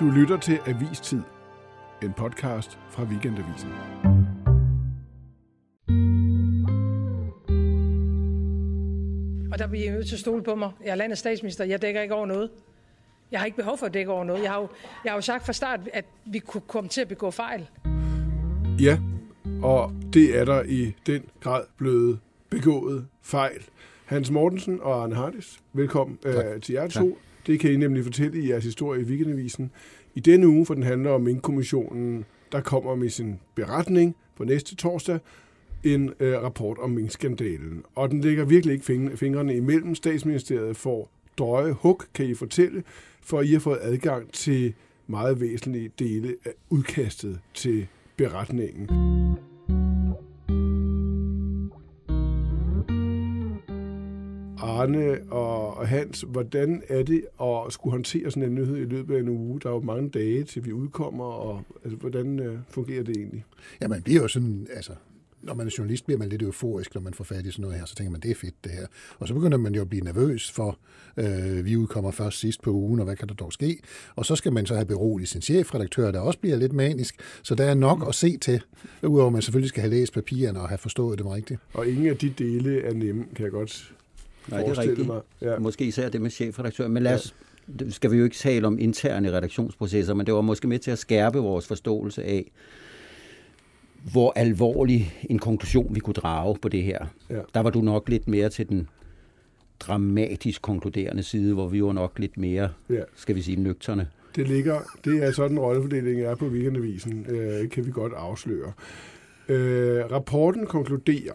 Du lytter til Avistid, en podcast fra Weekendavisen. Og der bliver I nødt til at stole på mig. Jeg er landets statsminister. Jeg dækker ikke over noget. Jeg har ikke behov for at dække over noget. Jeg har jo, jeg har jo sagt fra start, at vi kunne komme til at begå fejl. Ja, og det er der i den grad blevet begået fejl. Hans Mortensen og Arne Hardis, velkommen øh, til jer to. Tak. Det kan I nemlig fortælle i jeres historie i Weekendavisen. I denne uge, for den handler om Mink-kommissionen, der kommer med sin beretning på næste torsdag, en øh, rapport om minkskandalen. Og den ligger virkelig ikke fingrene imellem. Statsministeriet får drøje hug, kan I fortælle, for I har fået adgang til meget væsentlige dele af udkastet til beretningen. Arne og Hans, hvordan er det at skulle håndtere sådan en nyhed i løbet af en uge? Der er jo mange dage til vi udkommer, og altså, hvordan øh, fungerer det egentlig? Ja, man bliver jo sådan, altså, når man er journalist, bliver man lidt euforisk, når man får fat i sådan noget her. Så tænker man, det er fedt, det her. Og så begynder man jo at blive nervøs for, øh, vi udkommer først sidst på ugen, og hvad kan der dog ske? Og så skal man så have beroliget sin chefredaktør, der også bliver lidt manisk. Så der er nok at se til, udover at man selvfølgelig skal have læst papirerne og have forstået dem rigtigt. Og ingen af de dele er nemme, kan jeg godt Nej, det er rigtigt. Mig. Ja. Måske især det med chefredaktør. Men lad os, ja. skal vi jo ikke tale om interne redaktionsprocesser, men det var måske med til at skærpe vores forståelse af, hvor alvorlig en konklusion vi kunne drage på det her. Ja. Der var du nok lidt mere til den dramatisk konkluderende side, hvor vi var nok lidt mere, ja. skal vi sige, nøgterne. Det ligger, det er sådan en rollefordeling er på weekendavisen, øh, kan vi godt afsløre. Øh, rapporten konkluderer,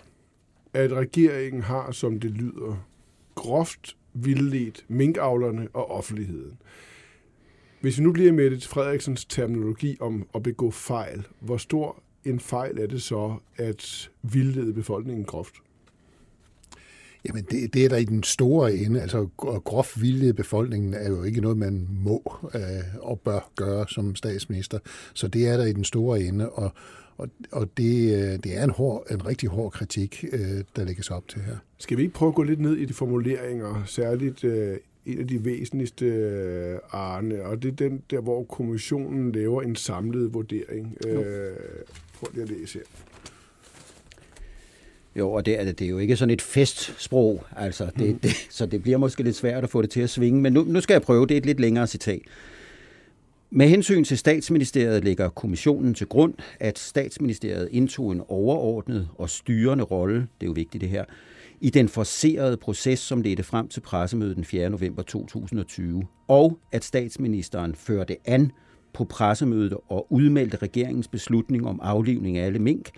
at regeringen har, som det lyder, groft vildledt minkavlerne og offentligheden. Hvis vi nu bliver med det Frederiksens terminologi om at begå fejl, hvor stor en fejl er det så at vildlede befolkningen groft? Jamen, det, det er der i den store ende. Altså, groft vildlede befolkningen er jo ikke noget, man må øh, og bør gøre som statsminister. Så det er der i den store ende, og, og, og det, øh, det er en, hård, en rigtig hård kritik, øh, der lægges op til her. Skal vi ikke prøve at gå lidt ned i de formuleringer, særligt øh, en af de væsentligste, øh, Arne, og det er den der, hvor kommissionen laver en samlet vurdering. Øh, prøv lige at læse her. Jo, og det er, det er jo ikke sådan et festsprog, altså det, mm. det, så det bliver måske lidt svært at få det til at svinge, men nu, nu skal jeg prøve, det er et lidt længere citat. Med hensyn til statsministeriet lægger kommissionen til grund, at statsministeriet indtog en overordnet og styrende rolle, det er jo vigtigt det her, i den forserede proces, som ledte frem til pressemødet den 4. november 2020, og at statsministeren førte an på pressemødet og udmeldte regeringens beslutning om aflivning af alle mink,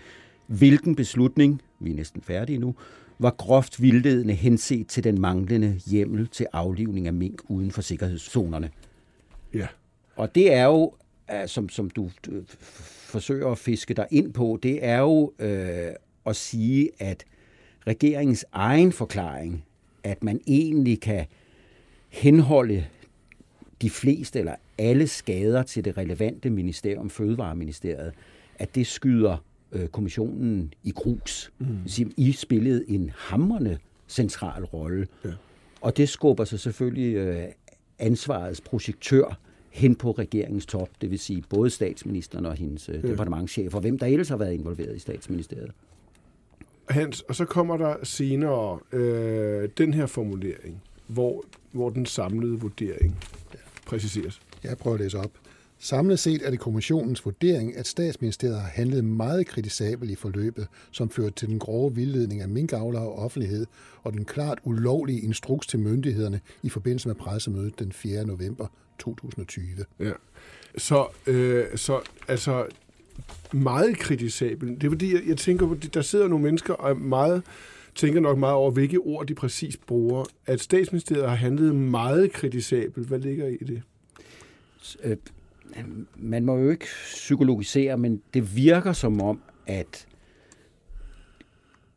hvilken beslutning, vi er næsten færdige nu, var groft vildledende henset til den manglende hjemmel til aflivning af mink uden for sikkerhedszonerne. Ja. Og det er jo, som, som du forsøger at fiske dig ind på, det er jo øh, at sige, at regeringens egen forklaring, at man egentlig kan henholde de fleste eller alle skader til det relevante ministerium, Fødevareministeriet, at det skyder øh, kommissionen i grus. Mm. I spillede en hammerne central rolle. Ja. Og det skubber sig selvfølgelig øh, ansvarets projektør hen på regeringens top, det vil sige både statsministeren og hendes øh, ja. departementchef, og hvem der ellers har været involveret i statsministeriet. Hans, og så kommer der senere øh, den her formulering, hvor, hvor den samlede vurdering præciseres. Jeg prøver at læse op. Samlet set er det kommissionens vurdering, at statsministeriet har handlet meget kritisabelt i forløbet, som førte til den grove vildledning af minkavlere og offentlighed, og den klart ulovlige instruks til myndighederne i forbindelse med pressemødet den 4. november 2020. Ja. Så, øh, så altså, meget kritisabel. Det er fordi, jeg, jeg tænker, der sidder nogle mennesker og er meget tænker nok meget over, hvilke ord de præcis bruger. At statsministeriet har handlet meget kritisabelt. Hvad ligger i det? Man må jo ikke psykologisere, men det virker som om, at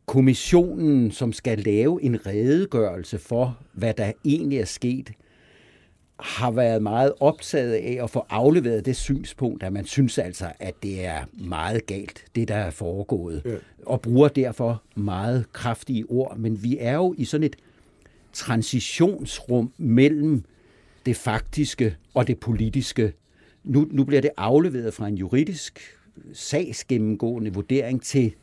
kommissionen, som skal lave en redegørelse for, hvad der egentlig er sket, har været meget optaget af at få afleveret det synspunkt, at man synes altså, at det er meget galt, det der er foregået, ja. og bruger derfor meget kraftige ord. Men vi er jo i sådan et transitionsrum mellem det faktiske og det politiske nu, nu bliver det afleveret fra en juridisk øh, sagsgennemgående vurdering til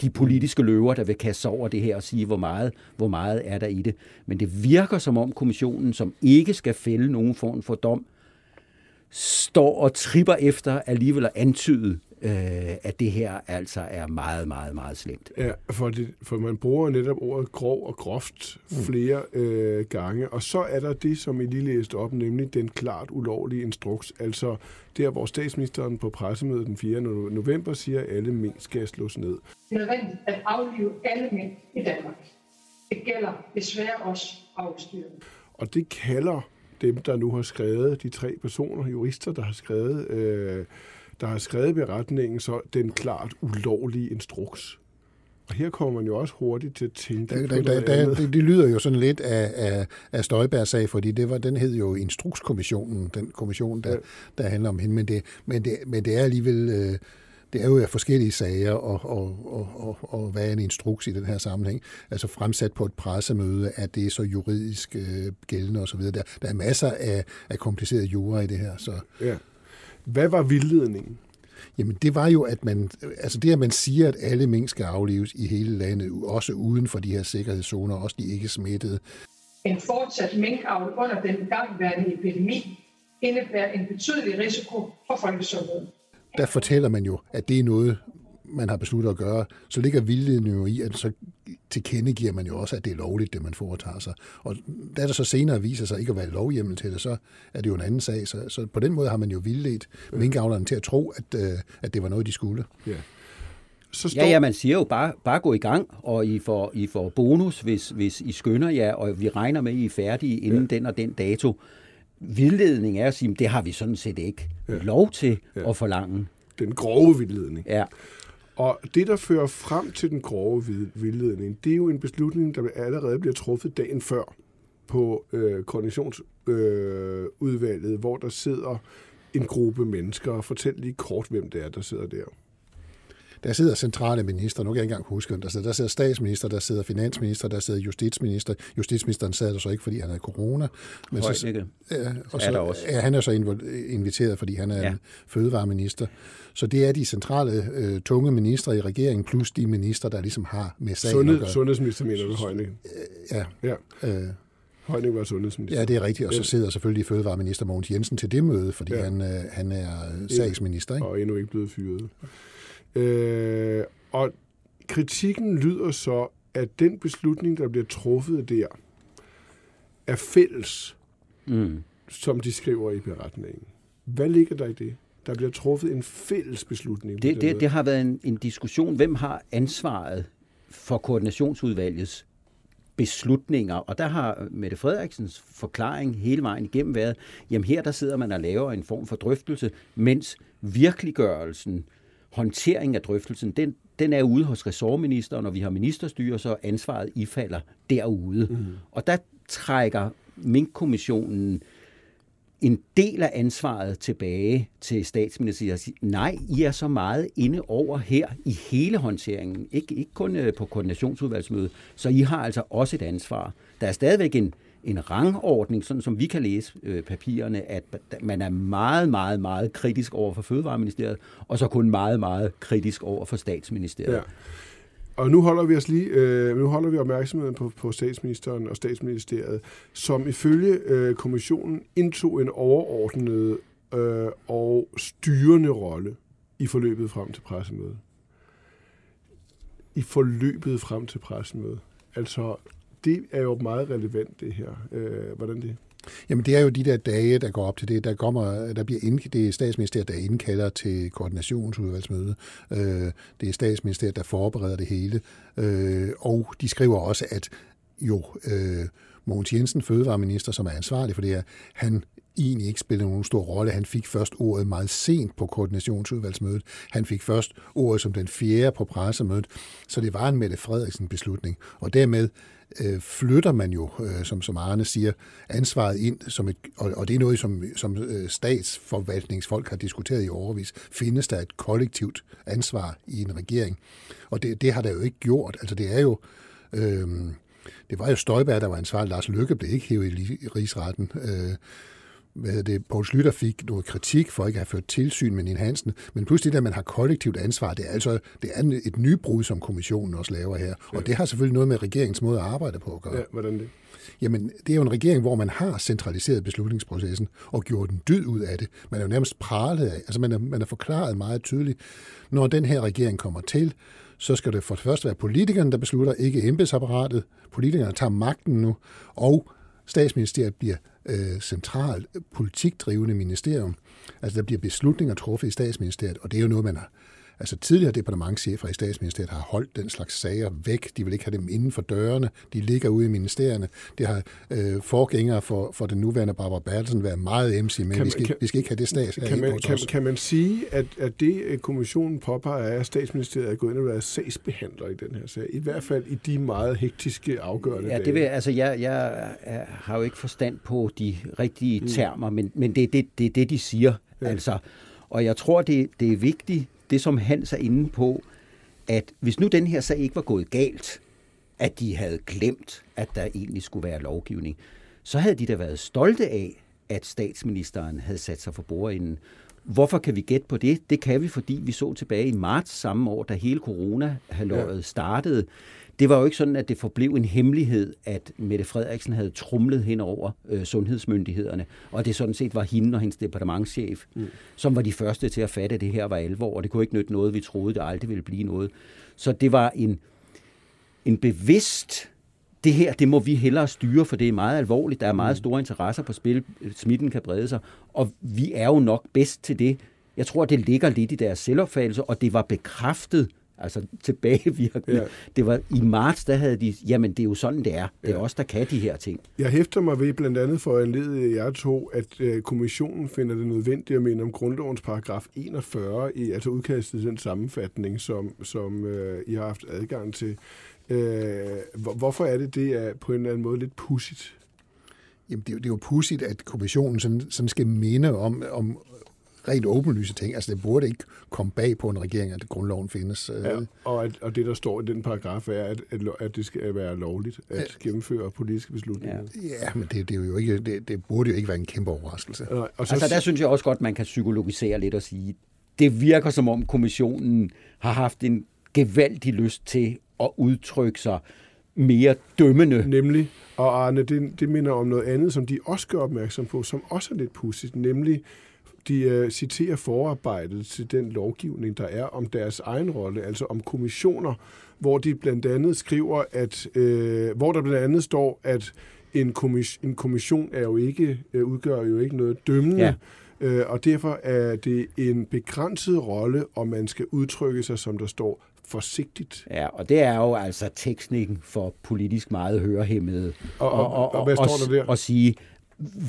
de politiske løver, der vil kaste over det her og sige, hvor meget, hvor meget er der i det. Men det virker som om kommissionen, som ikke skal fælde nogen form for dom, står og tripper efter alligevel at antyde, øh, at det her altså er meget, meget, meget slemt. Ja, for, det, for man bruger netop ordet grov og groft flere øh, gange, og så er der det, som I lige læste op, nemlig den klart ulovlige instruks, altså der, hvor statsministeren på pressemødet den 4. november siger, at alle mink skal slås ned. Det er nødvendigt at aflive alle mink i Danmark. Det gælder desværre også afstyrene. Og det kalder dem, der nu har skrevet, de tre personer, jurister, der har skrevet, øh, der har skrevet beretningen, så den klart ulovlige instruks. Og her kommer man jo også hurtigt til at tænke på der, der, andet. det, det lyder jo sådan lidt af, af, af Støjbergs sag, fordi det var, den hed jo Instrukskommissionen, den kommission, der, Ja. der handler om hende. Men det, men det, men det er alligevel... Øh, det er jo af forskellige sager, og, og, og, og, og hvad er en instruks i den her sammenhæng? Altså fremsat på et pressemøde, at det er så juridisk øh, gældende osv. Der, der er masser af, af komplicerede jura i det her, så... Ja. Hvad var vildledningen? Jamen det var jo, at man, altså det, at man siger, at alle mink skal aflives i hele landet, også uden for de her sikkerhedszoner, også de ikke smittede, En fortsat minkavl under den gangværende epidemi indebærer en betydelig risiko for folkesundheden. der fortæller man jo, at det er noget, man har besluttet at gøre. Så ligger vildledningen jo i, at så tilkendegiver man jo også, at det er lovligt, det man foretager sig. Og da der så senere viser sig ikke at være lovhjemmel til det, så er det jo en anden sag. Så, så på den måde har man jo vildledt minkavlerne til at tro, at, øh, at det var noget, de skulle. Ja. Så står, Ja, ja, man siger jo bare, bare gå i gang, og I får, I får bonus, hvis, hvis I skynder jer, og vi regner med, at I er færdige inden ja. den og den dato. Vildledning er at sige, det har vi sådan set ikke ja. lov til ja. at forlange. den grove vildledning. Ja. Og det, der fører frem til den grove vildledning, det er jo en beslutning, der allerede bliver truffet dagen før på øh, koordinationsudvalget, øh, hvor der sidder en gruppe mennesker. Fortæl lige kort, hvem det er, der sidder der. Der sidder centrale minister, nu kan jeg ikke engang huske, der sidder. Der sidder statsminister, der sidder finansminister, der sidder justitsminister. Justitsministeren sad der så ikke, fordi han havde corona. Men så, Højnække. ja, og Er så, der også. Ja, han er så inviteret, fordi han er ja. En fødevareminister. Så det er de centrale øh, tunge ministre i regeringen, plus de minister, der ligesom har med sagen at Sundhed, gøre. sundhedsminister mener du, Højne. Ja, Ja, øh, Højne var sundhedsminister. ja, det er rigtigt. Og så sidder selvfølgelig fødevareminister Mogens Jensen til det møde, fordi Ja. han, øh, han er øh, sagsminister. Ikke? og endnu ikke blevet fyret. Øh, og kritikken lyder så, at den beslutning, der bliver truffet der, er fælles, Mm. som de skriver i beretningen. Hvad ligger der i det? Der bliver truffet en fælles beslutning. Det, det, det har været en, en diskussion. Hvem har ansvaret for koordinationsudvalgets beslutninger? Og der har Mette Frederiksens forklaring hele vejen igennem været, jamen her der sidder man og laver en form for drøftelse, mens virkeliggørelsen, håndtering af drøftelsen, den, den er ude hos ressortministeren, og vi har ministerstyre, så ansvaret ifalder derude. Mm. Og der trækker Mink-kommissionen en del af ansvaret tilbage til statsministeren og sige, nej, I er så meget inde over her i hele håndteringen, ikke, ikke kun øh, på koordinationsudvalgsmødet, så I har altså også et ansvar. Der er stadigvæk en, en rangordning, sådan som vi kan læse øh, papirerne, at man er meget, meget, meget kritisk over for Fødevareministeriet, og så kun meget, meget kritisk over for statsministeriet. Ja. Og nu holder vi os lige, øh, nu holder vi opmærksomheden på, på statsministeren og statsministeriet, som ifølge øh, kommissionen indtog en overordnet øh, og styrende rolle i forløbet frem til pressemødet. I forløbet frem til pressemødet. Altså, det er jo meget relevant, det her. Øh, hvordan det? Jamen, det er jo de der dage, der går op til det. Der, kommer, der bliver ind, det er statsministeriet, der indkalder til koordinationsudvalgsmøde. Øh, det er statsministeriet, der forbereder det hele. Øh, og de skriver også, at jo, øh, Mogens Jensen, fødevareminister, som er ansvarlig for det her, han egentlig ikke spillede nogen stor rolle. Han fik først ordet meget sent på koordinationsudvalgsmødet. Han fik først ordet som den fjerde på pressemødet. Så det var en Mette Frederiksen beslutning. Og dermed øh, flytter man jo, øh, som, som Arne siger, ansvaret ind, som et, og, og det er noget, som, som øh, statsforvaltningsfolk har diskuteret i overvis. Findes der et kollektivt ansvar i en regering? Og det, det har der jo ikke gjort. Altså det er jo... Øh, det var jo Støjberg, der var ansvarlig. Lars Løkke blev ikke hævet i rigsretten. Øh, hvad det, Poul Slytter fik noget kritik for ikke at have ført tilsyn med Nien Hansen, men pludselig det, at man har kollektivt ansvar, det er altså det er et nybrud, som kommissionen også laver her. Og ja. det har selvfølgelig noget med regeringens måde at arbejde på at gøre. Ja, hvordan det? Jamen, det er jo en regering, hvor man har centraliseret beslutningsprocessen og gjort en dyd ud af det. Man er jo nærmest pralet af, altså man er, man er forklaret meget tydeligt, når den her regering kommer til, så skal det for det første være politikerne, der beslutter, ikke embedsapparatet. Politikerne tager magten nu, og statsministeriet bliver øh, central politikdrivende ministerium. Altså der bliver beslutninger truffet i statsministeriet, og det er jo noget, man har Altså tidligere departementchefer i statsministeriet har holdt den slags sager væk. De vil ikke have dem inden for dørene. De ligger ude i ministerierne. Det har øh, forgængere for, for den nuværende Barbara Bertelsen været meget MC med. vi, skal, kan, vi skal ikke have det stats kan, man, kan, kan man sige, at, at det øh, kommissionen påpeger er, at statsministeriet er gået ind og været sagsbehandler i den her sag? I hvert fald i de meget hektiske afgørende Ja, det vil, altså jeg, jeg, jeg har jo ikke forstand på de rigtige mm. termer, men, men det er det, det, det, de siger. Ja. Altså, og jeg tror, det, det er vigtigt, det, som Hans er inde på, at hvis nu den her sag ikke var gået galt, at de havde glemt, at der egentlig skulle være lovgivning, så havde de da været stolte af, at statsministeren havde sat sig for bordenden. Hvorfor kan vi gætte på det? Det kan vi, fordi vi så tilbage i marts samme år, da hele corona ja. startede, det var jo ikke sådan, at det forblev en hemmelighed, at Mette Frederiksen havde trumlet hen over øh, sundhedsmyndighederne, og det sådan set var hende og hendes departementschef, mm. som var de første til at fatte, at det her var alvor, og det kunne ikke nytte noget, vi troede, det aldrig ville blive noget. Så det var en, en bevidst det her, det må vi hellere styre, for det er meget alvorligt. Der er meget mm. store interesser på spil. Smitten kan brede sig, og vi er jo nok bedst til det. Jeg tror, det ligger lidt i deres selvopfattelse, og det var bekræftet altså tilbagevirkende. Ja. Det var i marts, der havde de, jamen det er jo sådan, det er. Det er ja. os, der kan de her ting. Jeg hæfter mig ved blandt andet for at lede jer to, at øh, kommissionen finder det nødvendigt at minde om grundlovens paragraf 41, i, altså udkastet til den sammenfatning, som, som øh, I har haft adgang til. Øh, hvorfor er det, det er på en eller anden måde lidt pudsigt? Jamen, det er, jo, det er jo pudsigt, at kommissionen sådan, sådan skal minde om, om rent åbenlyse ting. Altså, det burde ikke komme bag på en regering, at grundloven findes. Øh. Ja, og, at, og det, der står i den paragraf, er, at, at, at det skal være lovligt at ja. gennemføre politiske beslutninger. Ja, ja men det, det, er jo ikke, det, det burde jo ikke være en kæmpe overraskelse. Nej, og så, altså, der synes jeg også godt, man kan psykologisere lidt og sige, det virker som om kommissionen har haft en gevaldig lyst til at udtrykke sig mere dømmende. Nemlig, og Arne, det, det minder om noget andet, som de også gør opmærksom på, som også er lidt pudsigt, nemlig de uh, citerer forarbejdet til den lovgivning, der er om deres egen rolle, altså om kommissioner, hvor de blandt andet skriver, at uh, hvor der blandt andet står, at en, kommis, en kommission er jo ikke uh, udgør jo ikke noget dømmende, ja. uh, og derfor er det en begrænset rolle, om man skal udtrykke sig, som der står, forsigtigt. Ja, og det er jo altså teknikken for politisk meget hørehæmmede. Og, og, og, og hvad står der der? At sige,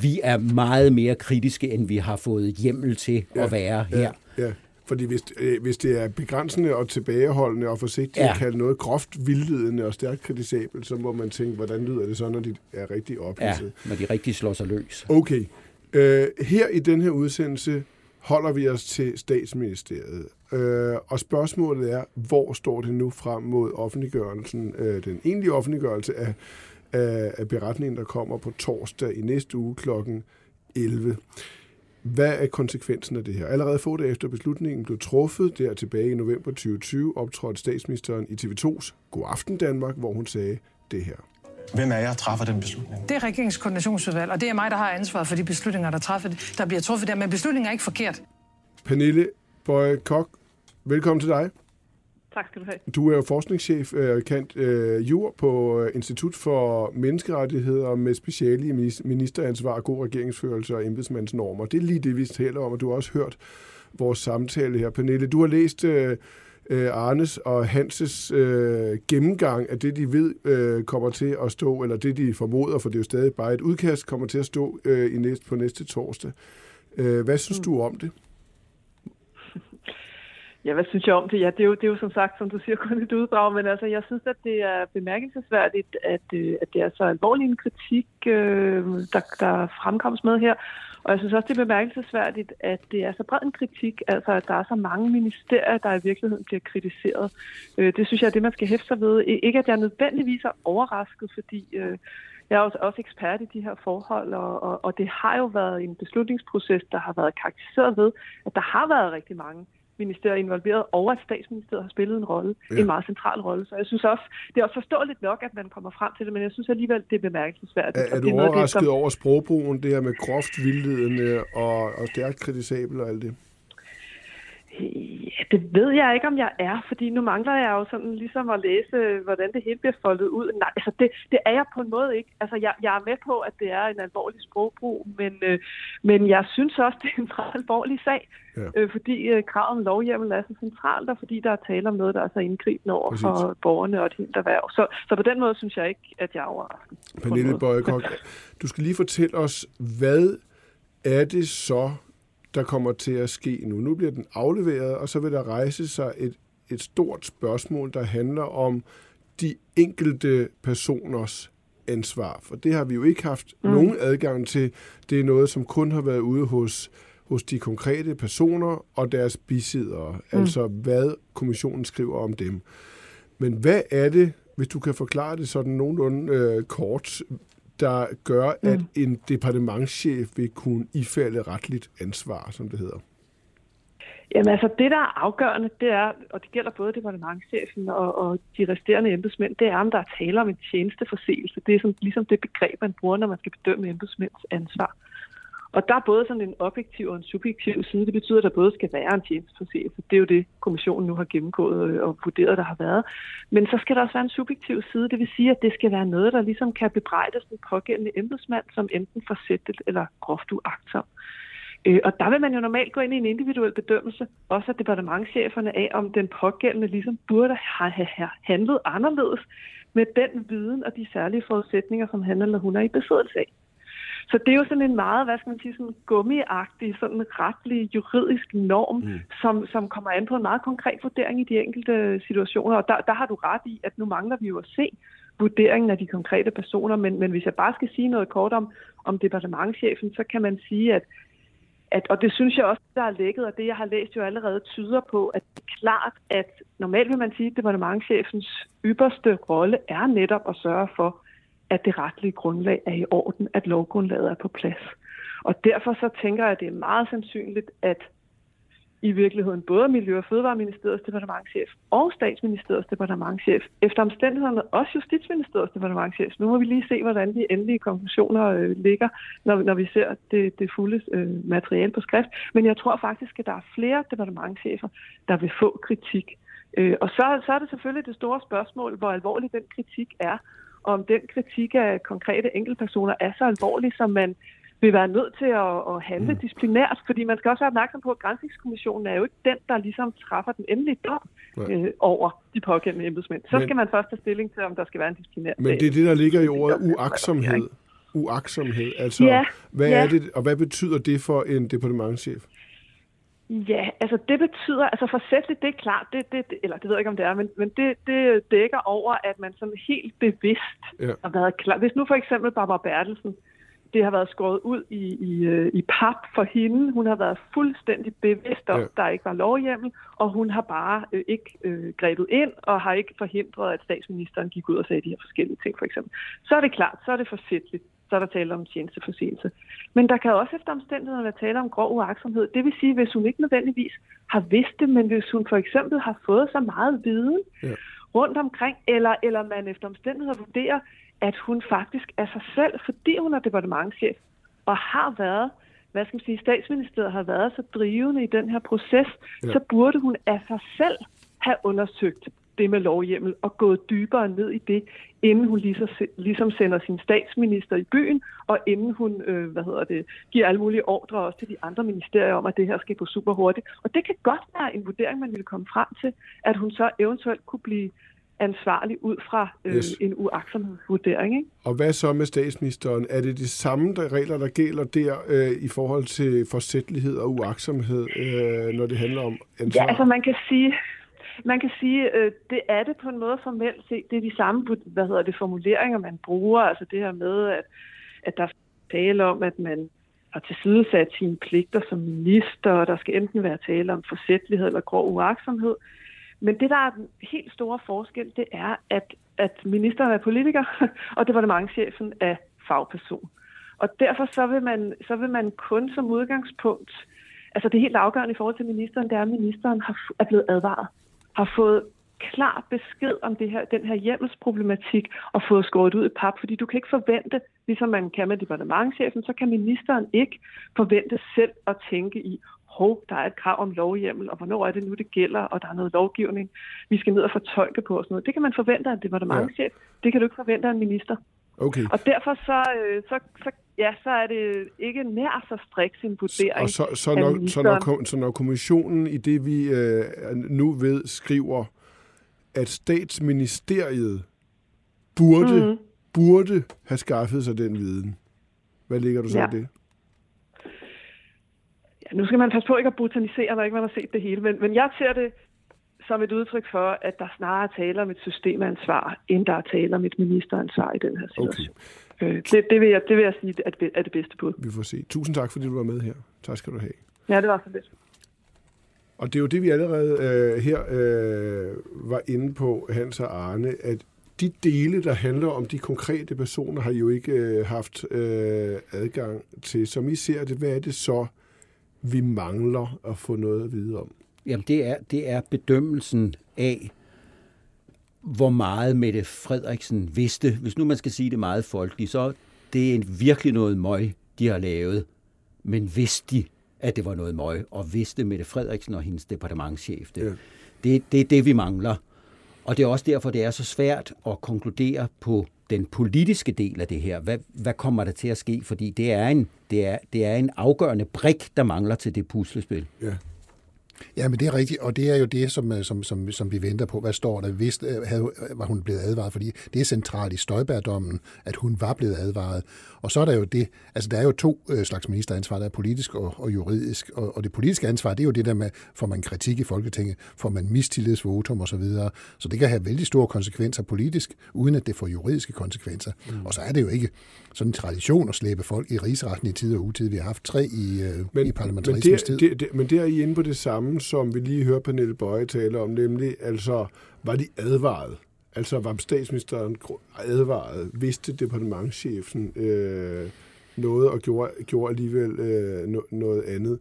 vi er meget mere kritiske, end vi har fået hjemmel til ja, at være her. Ja, ja. Fordi hvis, øh, hvis det er begrænsende og tilbageholdende og forsigtigt ja. at kalde noget groft vildledende og stærkt kritisabelt, så må man tænke, hvordan lyder det så, når de er rigtig ophidset? Ja, når de rigtig slår sig løs. Okay. Øh, her i den her udsendelse holder vi os til statsministeriet. Øh, og spørgsmålet er, hvor står det nu frem mod offentliggørelsen, øh, den egentlige offentliggørelse af af, af beretningen, der kommer på torsdag i næste uge kl. 11. Hvad er konsekvensen af det her? Allerede få dage efter beslutningen blev truffet, der tilbage i november 2020, optrådte statsministeren i TV2's God Aften Danmark, hvor hun sagde det her. Hvem er jeg, der træffer den beslutning? Det er regeringskoordinationsudvalg, og det er mig, der har ansvaret for de beslutninger, der, træffer, der bliver truffet der. Men beslutningen er ikke forkert. Pernille Bøje Kok, velkommen til dig. Tak skal du have. Du er jo forskningschef, øh, kendt øh, jur på øh, Institut for Menneskerettigheder med speciale i ministeransvar, god regeringsførelse og embedsmandsnormer. Det er lige det, vi taler om, og du har også hørt vores samtale her. Pernille, du har læst øh, øh Arnes og Hanses øh, gennemgang af det, de ved øh, kommer til at stå, eller det, de formoder, for det er jo stadig bare et udkast, kommer til at stå øh, i næste, på næste torsdag. Øh, hvad synes mm. du om det? Ja, hvad synes jeg om det? Ja, det er jo, det er jo som sagt, som du siger, kun et uddrag, men altså, jeg synes, at det er bemærkelsesværdigt, at, øh, at det er så alvorlig en kritik, øh, der, der fremkommes med her. Og jeg synes også, det er bemærkelsesværdigt, at det er så bred en kritik, altså at der er så mange ministerier, der i virkeligheden bliver kritiseret. Øh, det synes jeg er det, man skal hæfte sig ved. Ikke at jeg nødvendigvis er overrasket, fordi øh, jeg er også, også ekspert i de her forhold, og, og, og det har jo været en beslutningsproces, der har været karakteriseret ved, at der har været rigtig mange ministerier involveret, og at statsministeriet har spillet en rolle, ja. en meget central rolle. Så jeg synes også, det er også forståeligt nok, at man kommer frem til det, men jeg synes alligevel, det er bemærkelsesværdigt. Er, er du det er overrasket det, som... over sprogbrugen, det her med groft vildledende og, og stærkt kritisabel og alt det? Ja, det ved jeg ikke, om jeg er, fordi nu mangler jeg jo sådan ligesom at læse, hvordan det hele bliver foldet ud. Nej, altså det, det er jeg på en måde ikke. Altså jeg, jeg er med på, at det er en alvorlig sprogbrug, men, øh, men jeg synes også, det er en ret alvorlig sag, ja. øh, fordi øh, kravet om lovhjemmel er så centralt, og fordi der er tale om noget, der er så indgribende over Præcis. for borgerne og et helt erhverv. Så, så på den måde synes jeg ikke, at jeg er overrasket. Pernille Bøjekok, du skal lige fortælle os, hvad er det så, der kommer til at ske nu. Nu bliver den afleveret, og så vil der rejse sig et, et stort spørgsmål, der handler om de enkelte personers ansvar. For det har vi jo ikke haft mm. nogen adgang til. Det er noget, som kun har været ude hos, hos de konkrete personer og deres bisiddere. Mm. Altså hvad kommissionen skriver om dem. Men hvad er det, hvis du kan forklare det sådan nogenlunde øh, kort, der gør, at mm. en departementschef vil kunne ifalde retligt ansvar, som det hedder? Jamen altså, det der er afgørende, det er, og det gælder både departementchefen og, og de resterende embedsmænd, det er, om der er tale om en tjenesteforseelse. Det er sådan, ligesom det begreb, man bruger, når man skal bedømme embedsmænds ansvar. Og der er både sådan en objektiv og en subjektiv side. Det betyder, at der både skal være en tjenesteforseelse. Det er jo det, kommissionen nu har gennemgået øh, og vurderet, der har været. Men så skal der også være en subjektiv side. Det vil sige, at det skal være noget, der ligesom kan bebrejdes den pågældende embedsmand, som enten forsættet eller groft uagtsom. Øh, og der vil man jo normalt gå ind i en individuel bedømmelse, også af departementcheferne af, om den pågældende ligesom burde have handlet anderledes med den viden og de særlige forudsætninger, som han eller hun er i besiddelse af. Så det er jo sådan en meget, hvad skal man sige, sådan gummiagtig, sådan retlig, juridisk norm, mm. som, som kommer an på en meget konkret vurdering i de enkelte situationer. Og der, der har du ret i, at nu mangler vi jo at se vurderingen af de konkrete personer, men, men hvis jeg bare skal sige noget kort om, om departementchefen, så kan man sige, at at, og det synes jeg også, der er lækket, og det jeg har læst jo allerede tyder på, at det er klart, at normalt vil man sige, at departementchefens ypperste rolle er netop at sørge for, at det retlige grundlag er i orden, at lovgrundlaget er på plads. Og derfor så tænker jeg, at det er meget sandsynligt, at i virkeligheden både Miljø- og Fødevareministeriets departementchef og Statsministeriets departementchef, efter omstændighederne også Justitsministeriets departementchef. Nu må vi lige se, hvordan de endelige konklusioner øh, ligger, når, når vi ser det, det fulde øh, materiale på skrift. Men jeg tror faktisk, at der er flere departementchefer, der vil få kritik. Øh, og så, så er det selvfølgelig det store spørgsmål, hvor alvorlig den kritik er, om den kritik af konkrete enkeltpersoner er så alvorlig, som man vil være nødt til at, at handle mm. disciplinært, fordi man skal også være opmærksom på, at Grænsningskommissionen er jo ikke den, der ligesom træffer den endelige dom øh, over de pågældende embedsmænd. Så men, skal man først tage stilling til, om der skal være en disciplinær Men det er det, der ligger i ordet uaksomhed. Uaksomhed, altså ja, hvad ja. er det, og hvad betyder det for en departementchef? Ja, altså det betyder, altså forsætteligt, det er klart, det, det, eller det ved jeg ikke, om det er, men, men det, det dækker over, at man sådan helt bevidst ja. har været klar. Hvis nu for eksempel Barbara Bertelsen, det har været skåret ud i, i, øh, i pap for hende. Hun har været fuldstændig bevidst om, ja. der ikke var lovhjemmel, og hun har bare øh, ikke øh, grebet ind og har ikke forhindret, at statsministeren gik ud og sagde de her forskellige ting, for eksempel. Så er det klart, så er det forsætteligt så er der tale om tjenesteforseelse. Men der kan også efter omstændighederne være tale om grov uaksomhed. Det vil sige, hvis hun ikke nødvendigvis har vidst det, men hvis hun for eksempel har fået så meget viden ja. rundt omkring, eller, eller man efter omstændigheder vurderer, at hun faktisk er sig selv, fordi hun er departementchef, og har været, hvad skal man sige, statsministeriet har været så drivende i den her proces, ja. så burde hun af sig selv have undersøgt det med lovhjemmel og gået dybere ned i det, inden hun ligesom, sender sin statsminister i byen, og inden hun øh, hvad hedder det, giver alle mulige ordre også til de andre ministerier om, at det her skal gå super hurtigt. Og det kan godt være en vurdering, man ville komme frem til, at hun så eventuelt kunne blive ansvarlig ud fra øh, yes. en uaksomhedsvurdering. Ikke? Og hvad så med statsministeren? Er det de samme der regler, der gælder der øh, i forhold til forsættelighed og uaksomhed, øh, når det handler om ansvar? Ja, altså man kan sige, man kan sige, øh, det er det på en måde formelt set. Det er de samme hvad hedder det, formuleringer, man bruger. Altså det her med, at, at der er tale om, at man har tilsidesat sine pligter som minister, og der skal enten være tale om forsætlighed eller grov uaksomhed. Men det, der er den helt store forskel, det er, at, at ministeren er politiker, og departementchefen er fagperson. Og derfor så vil, man, så vil man kun som udgangspunkt, altså det helt afgørende i forhold til ministeren, det er, at ministeren har, er blevet advaret, har fået klar besked om det her, den her hjemmelsproblematik og fået skåret ud i pap, fordi du kan ikke forvente, ligesom man kan med departementchefen, så kan ministeren ikke forvente selv at tænke i, hov, der er et krav om lovhjemmel, og hvornår er det nu, det gælder, og der er noget lovgivning, vi skal ned og fortolke på og sådan noget. Det kan man forvente af en departementchef, ja. det kan du ikke forvente af en minister. Okay. Og derfor så, øh, så, så, ja, så er det ikke nær så striks en vurdering. Og så, så, når, så, når, så når kommissionen i det, vi øh, nu ved, skriver, at statsministeriet burde, mm. burde have skaffet sig den viden. Hvad ligger du så ja. i det? Ja, nu skal man passe på ikke at botanisere, når ikke man har set det hele, men, men jeg ser det som et udtryk for, at der snarere taler om et systemansvar, end der er tale om et ministeransvar i den her situation. Okay. Øh, det, det, vil jeg, det vil jeg sige at er det bedste bud. Vi får se. Tusind tak, fordi du var med her. Tak skal du have. Ja, det var så lidt. Og det er jo det, vi allerede øh, her øh, var inde på, Hans og Arne, at de dele, der handler om de konkrete personer, har jo ikke øh, haft øh, adgang til. Som I ser det, hvad er det så, vi mangler at få noget at vide om? Jamen, det er, det er bedømmelsen af, hvor meget Mette Frederiksen vidste. Hvis nu man skal sige det meget folkeligt, så det er virkelig noget møg, de har lavet. Men vidste de, at det var noget møg, og vidste Mette Frederiksen og hendes departementchef det. Ja. Det, det er det, vi mangler. Og det er også derfor, det er så svært at konkludere på den politiske del af det her. Hvad, hvad kommer der til at ske? Fordi det er en, det er, det er en afgørende brik, der mangler til det puslespil. Ja. Ja, men det er rigtigt, og det er jo det, som, øh, som, som, som vi venter på. Hvad står der? Hvis øh, havde, var hun blevet advaret, fordi det er centralt i Støjbærdommen, at hun var blevet advaret. Og så er der jo det, altså der er jo to øh, slags ministeransvar, der er politisk og, og juridisk, og, og det politiske ansvar, det er jo det der med, får man kritik i Folketinget, får man mistillidsvotum og så videre. Så det kan have vældig store konsekvenser politisk, uden at det får juridiske konsekvenser. Mm. Og så er det jo ikke sådan en tradition at slæbe folk i rigsretten i tid og utid. Vi har haft tre i, men, i parlamentarismens tid. Det, det, men der er I inde på det samme, som vi lige hørte Pernille Bøje tale om, nemlig, altså, var de advaret? Altså, var statsministeren advaret? Vidste departementchefen øh, noget og gjorde, gjorde alligevel øh, no, noget andet?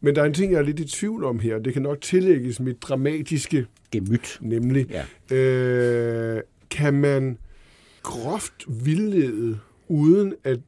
Men der er en ting, jeg er lidt i tvivl om her. Det kan nok tillægges mit dramatiske gemyt. Nemlig, ja. øh, kan man groft vildlede, uden at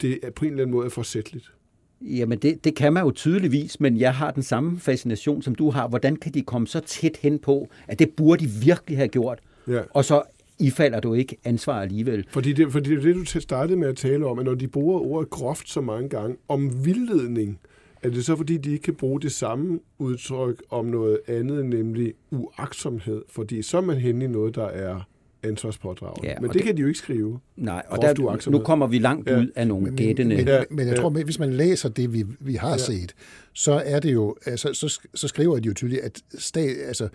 det er på en eller anden måde er forsætteligt? Jamen, det, det kan man jo tydeligvis, men jeg har den samme fascination, som du har. Hvordan kan de komme så tæt hen på, at det burde de virkelig have gjort, ja. og så ifalder du ikke ansvar alligevel. Fordi det, fordi det er det, du startede med at tale om, at når de bruger ordet groft så mange gange om vildledning, er det så fordi, de ikke kan bruge det samme udtryk om noget andet, nemlig uaksomhed? Fordi så er man henne i noget, der er ansvarspådragende. Ja, men det, det kan de jo ikke skrive. Nej, og der, nu kommer vi langt ja. ud af nogle gættende. Men, men, men jeg tror, at hvis man læser det, vi, vi har ja. set, så er det jo, altså, så, så skriver de jo tydeligt, at stat, altså,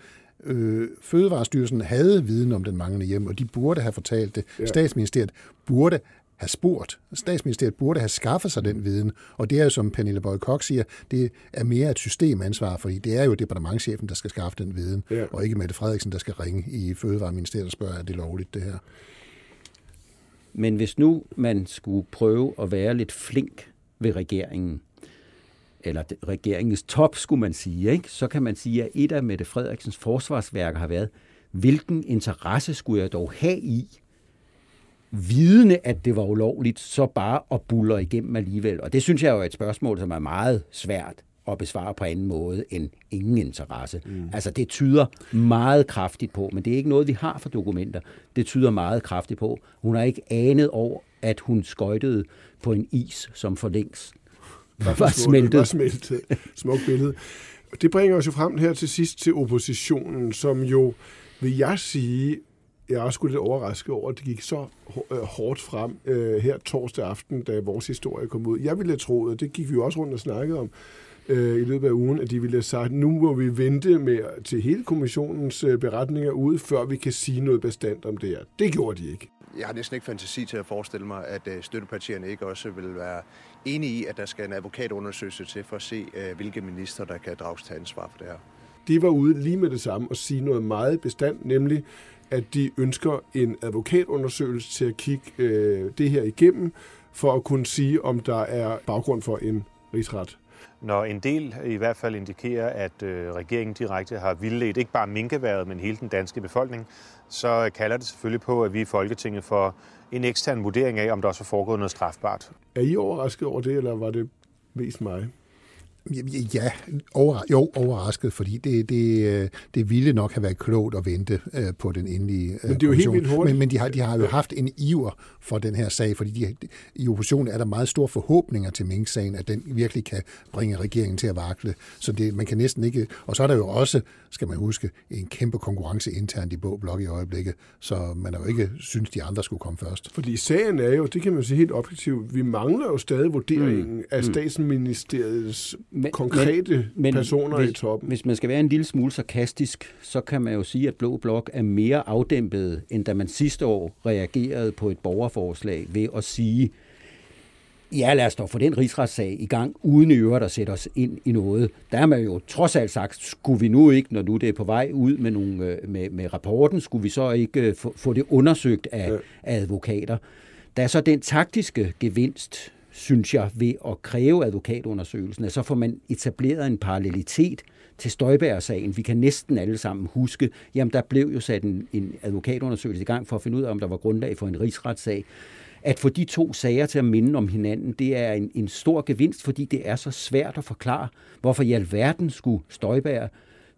øh, Fødevarestyrelsen havde viden om den manglende hjem, og de burde have fortalt det. Ja. Statsministeriet burde have spurgt. Statsministeriet burde have skaffet sig den viden, og det er jo, som Pernille Bøje Kok siger, det er mere et systemansvar, fordi det er jo departementchefen, der skal skaffe den viden, ja. og ikke Mette Frederiksen, der skal ringe i Fødevareministeriet og spørge, er det lovligt det her? Men hvis nu man skulle prøve at være lidt flink ved regeringen, eller regeringens top, skulle man sige, ikke? så kan man sige, at et af Mette Frederiksens forsvarsværker har været, hvilken interesse skulle jeg dog have i, vidende, at det var ulovligt, så bare at buller igennem alligevel. Og det synes jeg jo er et spørgsmål, som er meget svært at besvare på anden måde end ingen interesse. Mm. Altså det tyder meget kraftigt på, men det er ikke noget, vi har for dokumenter. Det tyder meget kraftigt på. Hun har ikke anet over, at hun skøjtede på en is, som for længst var, var smeltet. Var smeltet. Smukt billede. Det bringer os jo frem her til sidst til oppositionen, som jo, vil jeg sige, jeg er også lidt overrasket over, at det gik så øh, hårdt frem øh, her torsdag aften, da vores historie kom ud. Jeg ville have troet, og det gik vi jo også rundt og snakkede om øh, i løbet af ugen, at de ville have sagt, nu må vi vente med til hele kommissionens øh, beretninger ude, før vi kan sige noget bestandt om det her. Det gjorde de ikke. Jeg har næsten ikke fantasi til at forestille mig, at øh, støttepartierne ikke også vil være enige i, at der skal en advokatundersøgelse til for at se, øh, hvilke minister, der kan drages til ansvar for det her. de var ude lige med det samme og sige noget meget bestandt, nemlig at de ønsker en advokatundersøgelse til at kigge øh, det her igennem, for at kunne sige, om der er baggrund for en rigsret. Når en del i hvert fald indikerer, at øh, regeringen direkte har vildledt ikke bare minkeværet, men hele den danske befolkning, så kalder det selvfølgelig på, at vi i Folketinget får en ekstern vurdering af, om der også er foregået noget strafbart. Er I overrasket over det, eller var det mest mig? Ja, over, jo, overrasket, fordi det, det, øh, det ville nok have været klogt at vente øh, på den endelige Men det er jo helt vildt hurtigt. Men, men de, har, de har jo haft en iver for den her sag, fordi de, i oppositionen er der meget store forhåbninger til Mink-sagen, at den virkelig kan bringe regeringen til at vakle. Så det, man kan næsten ikke... Og så er der jo også, skal man huske, en kæmpe konkurrence internt i Blå Blok i øjeblikket, så man har jo ikke synes, de andre skulle komme først. Fordi sagen er jo, det kan man sige helt objektivt, vi mangler jo stadig vurderingen mm. af statsministeriets men, konkrete men, men personer hvis, i toppen. Hvis man skal være en lille smule sarkastisk, så kan man jo sige, at Blå Blok er mere afdæmpet, end da man sidste år reagerede på et borgerforslag ved at sige, ja, lad os dog få den rigsretssag i gang, uden i øvrigt at sætte os ind i noget. Der har man jo trods alt sagt, skulle vi nu ikke, når nu det er på vej ud med, nogle, øh, med, med rapporten, skulle vi så ikke øh, få, få det undersøgt af, ja. af advokater. Der er så den taktiske gevinst, synes jeg, ved at kræve advokatundersøgelsen, at så får man etableret en parallelitet til Støjbær-sagen. Vi kan næsten alle sammen huske, jamen der blev jo sat en, en advokatundersøgelse i gang for at finde ud af, om der var grundlag for en rigsretssag. At få de to sager til at minde om hinanden, det er en, en stor gevinst, fordi det er så svært at forklare, hvorfor i alverden skulle Støjbær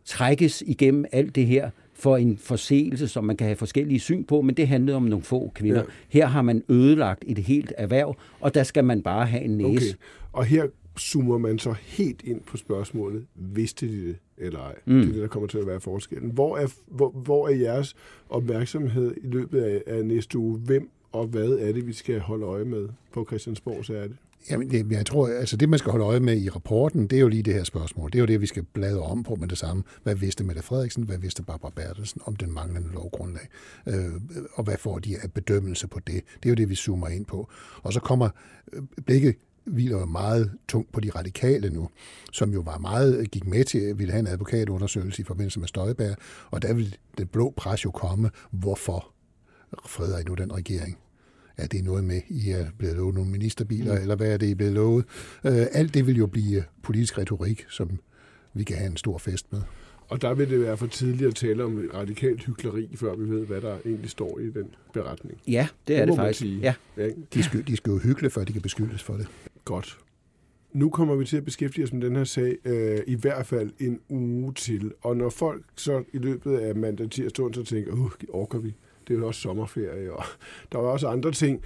trækkes igennem alt det her for en forseelse, som man kan have forskellige syn på, men det handlede om nogle få kvinder. Ja. Her har man ødelagt et helt erhverv, og der skal man bare have en næse. Okay. Og her zoomer man så helt ind på spørgsmålet, vidste de det eller ej? Mm. Det er det, der kommer til at være forskellen. Hvor er, hvor, hvor er jeres opmærksomhed i løbet af, af næste uge? Hvem og hvad er det, vi skal holde øje med på Christiansborg, så er det? Jamen, det, jeg tror, altså det, man skal holde øje med i rapporten, det er jo lige det her spørgsmål. Det er jo det, vi skal bladre om på med det samme. Hvad vidste Mette Frederiksen? Hvad vidste Barbara Bertelsen om den manglende lovgrundlag? Øh, og hvad får de af bedømmelse på det? Det er jo det, vi zoomer ind på. Og så kommer øh, blikket hviler jo meget tungt på de radikale nu, som jo var meget, øh, gik med til at ville have en advokatundersøgelse i forbindelse med Støjbær, og der vil det blå pres jo komme, hvorfor freder I nu den regering? Er det noget med, I er blevet lovet nogle ministerbiler, mm. eller hvad er det, I er blevet lovet? Øh, alt det vil jo blive politisk retorik, som vi kan have en stor fest med. Og der vil det være for tidligt at tale om radikalt hykleri, før vi ved, hvad der egentlig står i den beretning. Ja, det er det, det faktisk. Sige. Ja. De, skal, de skal jo hykle, før de kan beskyldes for det. Godt. Nu kommer vi til at beskæftige os med den her sag øh, i hvert fald en uge til. Og når folk så i løbet af mandag, tirsdag, onsdag tænker, uh, orker vi? Det er jo også sommerferie, og der er også andre ting.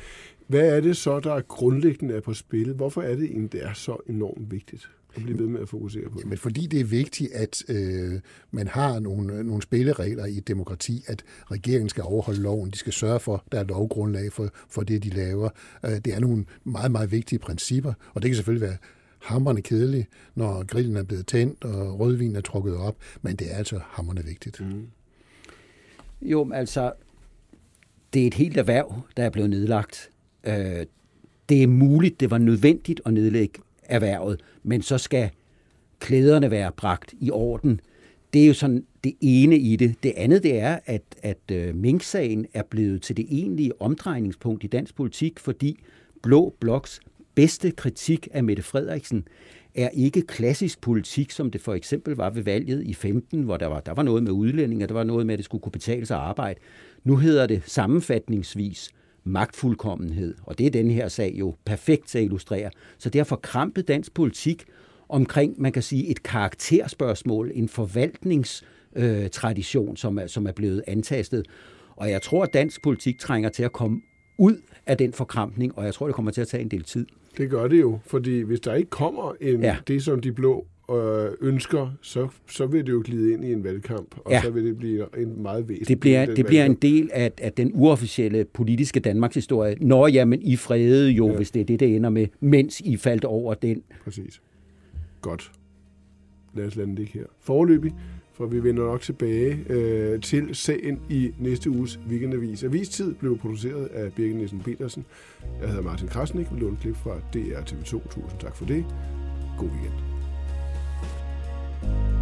Hvad er det så, der er grundlæggende er på spil? Hvorfor er det egentlig, det er så enormt vigtigt? at blive ved med at fokusere på det? Jamen, fordi det er vigtigt, at øh, man har nogle, nogle spilleregler i et demokrati, at regeringen skal overholde loven, de skal sørge for, at der er lovgrundlag for, for det, de laver. Øh, det er nogle meget, meget vigtige principper, og det kan selvfølgelig være hammerne kedeligt, når grillen er blevet tændt og rødvin er trukket op, men det er altså hammerne vigtigt. Mm. Jo, altså, det er et helt erhverv, der er blevet nedlagt. Øh, det er muligt, det var nødvendigt at nedlægge erhvervet, men så skal klæderne være bragt i orden. Det er jo sådan det ene i det. Det andet det er, at, at øh, Mink-sagen er blevet til det egentlige omdrejningspunkt i dansk politik, fordi Blå Bloks bedste kritik af Mette Frederiksen er ikke klassisk politik, som det for eksempel var ved valget i 15, hvor der var, der var noget med udlændinge, der var noget med, at det skulle kunne betale sig at arbejde. Nu hedder det sammenfatningsvis magtfuldkommenhed, og det er den her sag jo perfekt til at illustrere. Så det har forkrampet dansk politik omkring, man kan sige, et karakterspørgsmål, en forvaltningstradition, øh, som, er, som er blevet antastet. Og jeg tror, at dansk politik trænger til at komme ud af den forkrampning, og jeg tror, det kommer til at tage en del tid. Det gør det jo, fordi hvis der ikke kommer en, ja. det, som de blå øh, ønsker, så, så vil det jo glide ind i en valgkamp, og ja. så vil det blive en meget væsentlig Det bliver, det bliver en del af, af den uofficielle politiske Danmarks historie. Når jamen, I fredede jo, ja. hvis det er det, det ender med, mens I faldt over den. Præcis. Godt. Lad os lande det her. Forløbig, for vi vender nok tilbage øh, til sagen i næste uges weekendavis. Avistid blev produceret af Birgit Nielsen Petersen. Jeg hedder Martin Krasnik, vi lånte klip fra DR TV2. Tusind tak for det. God weekend. thank you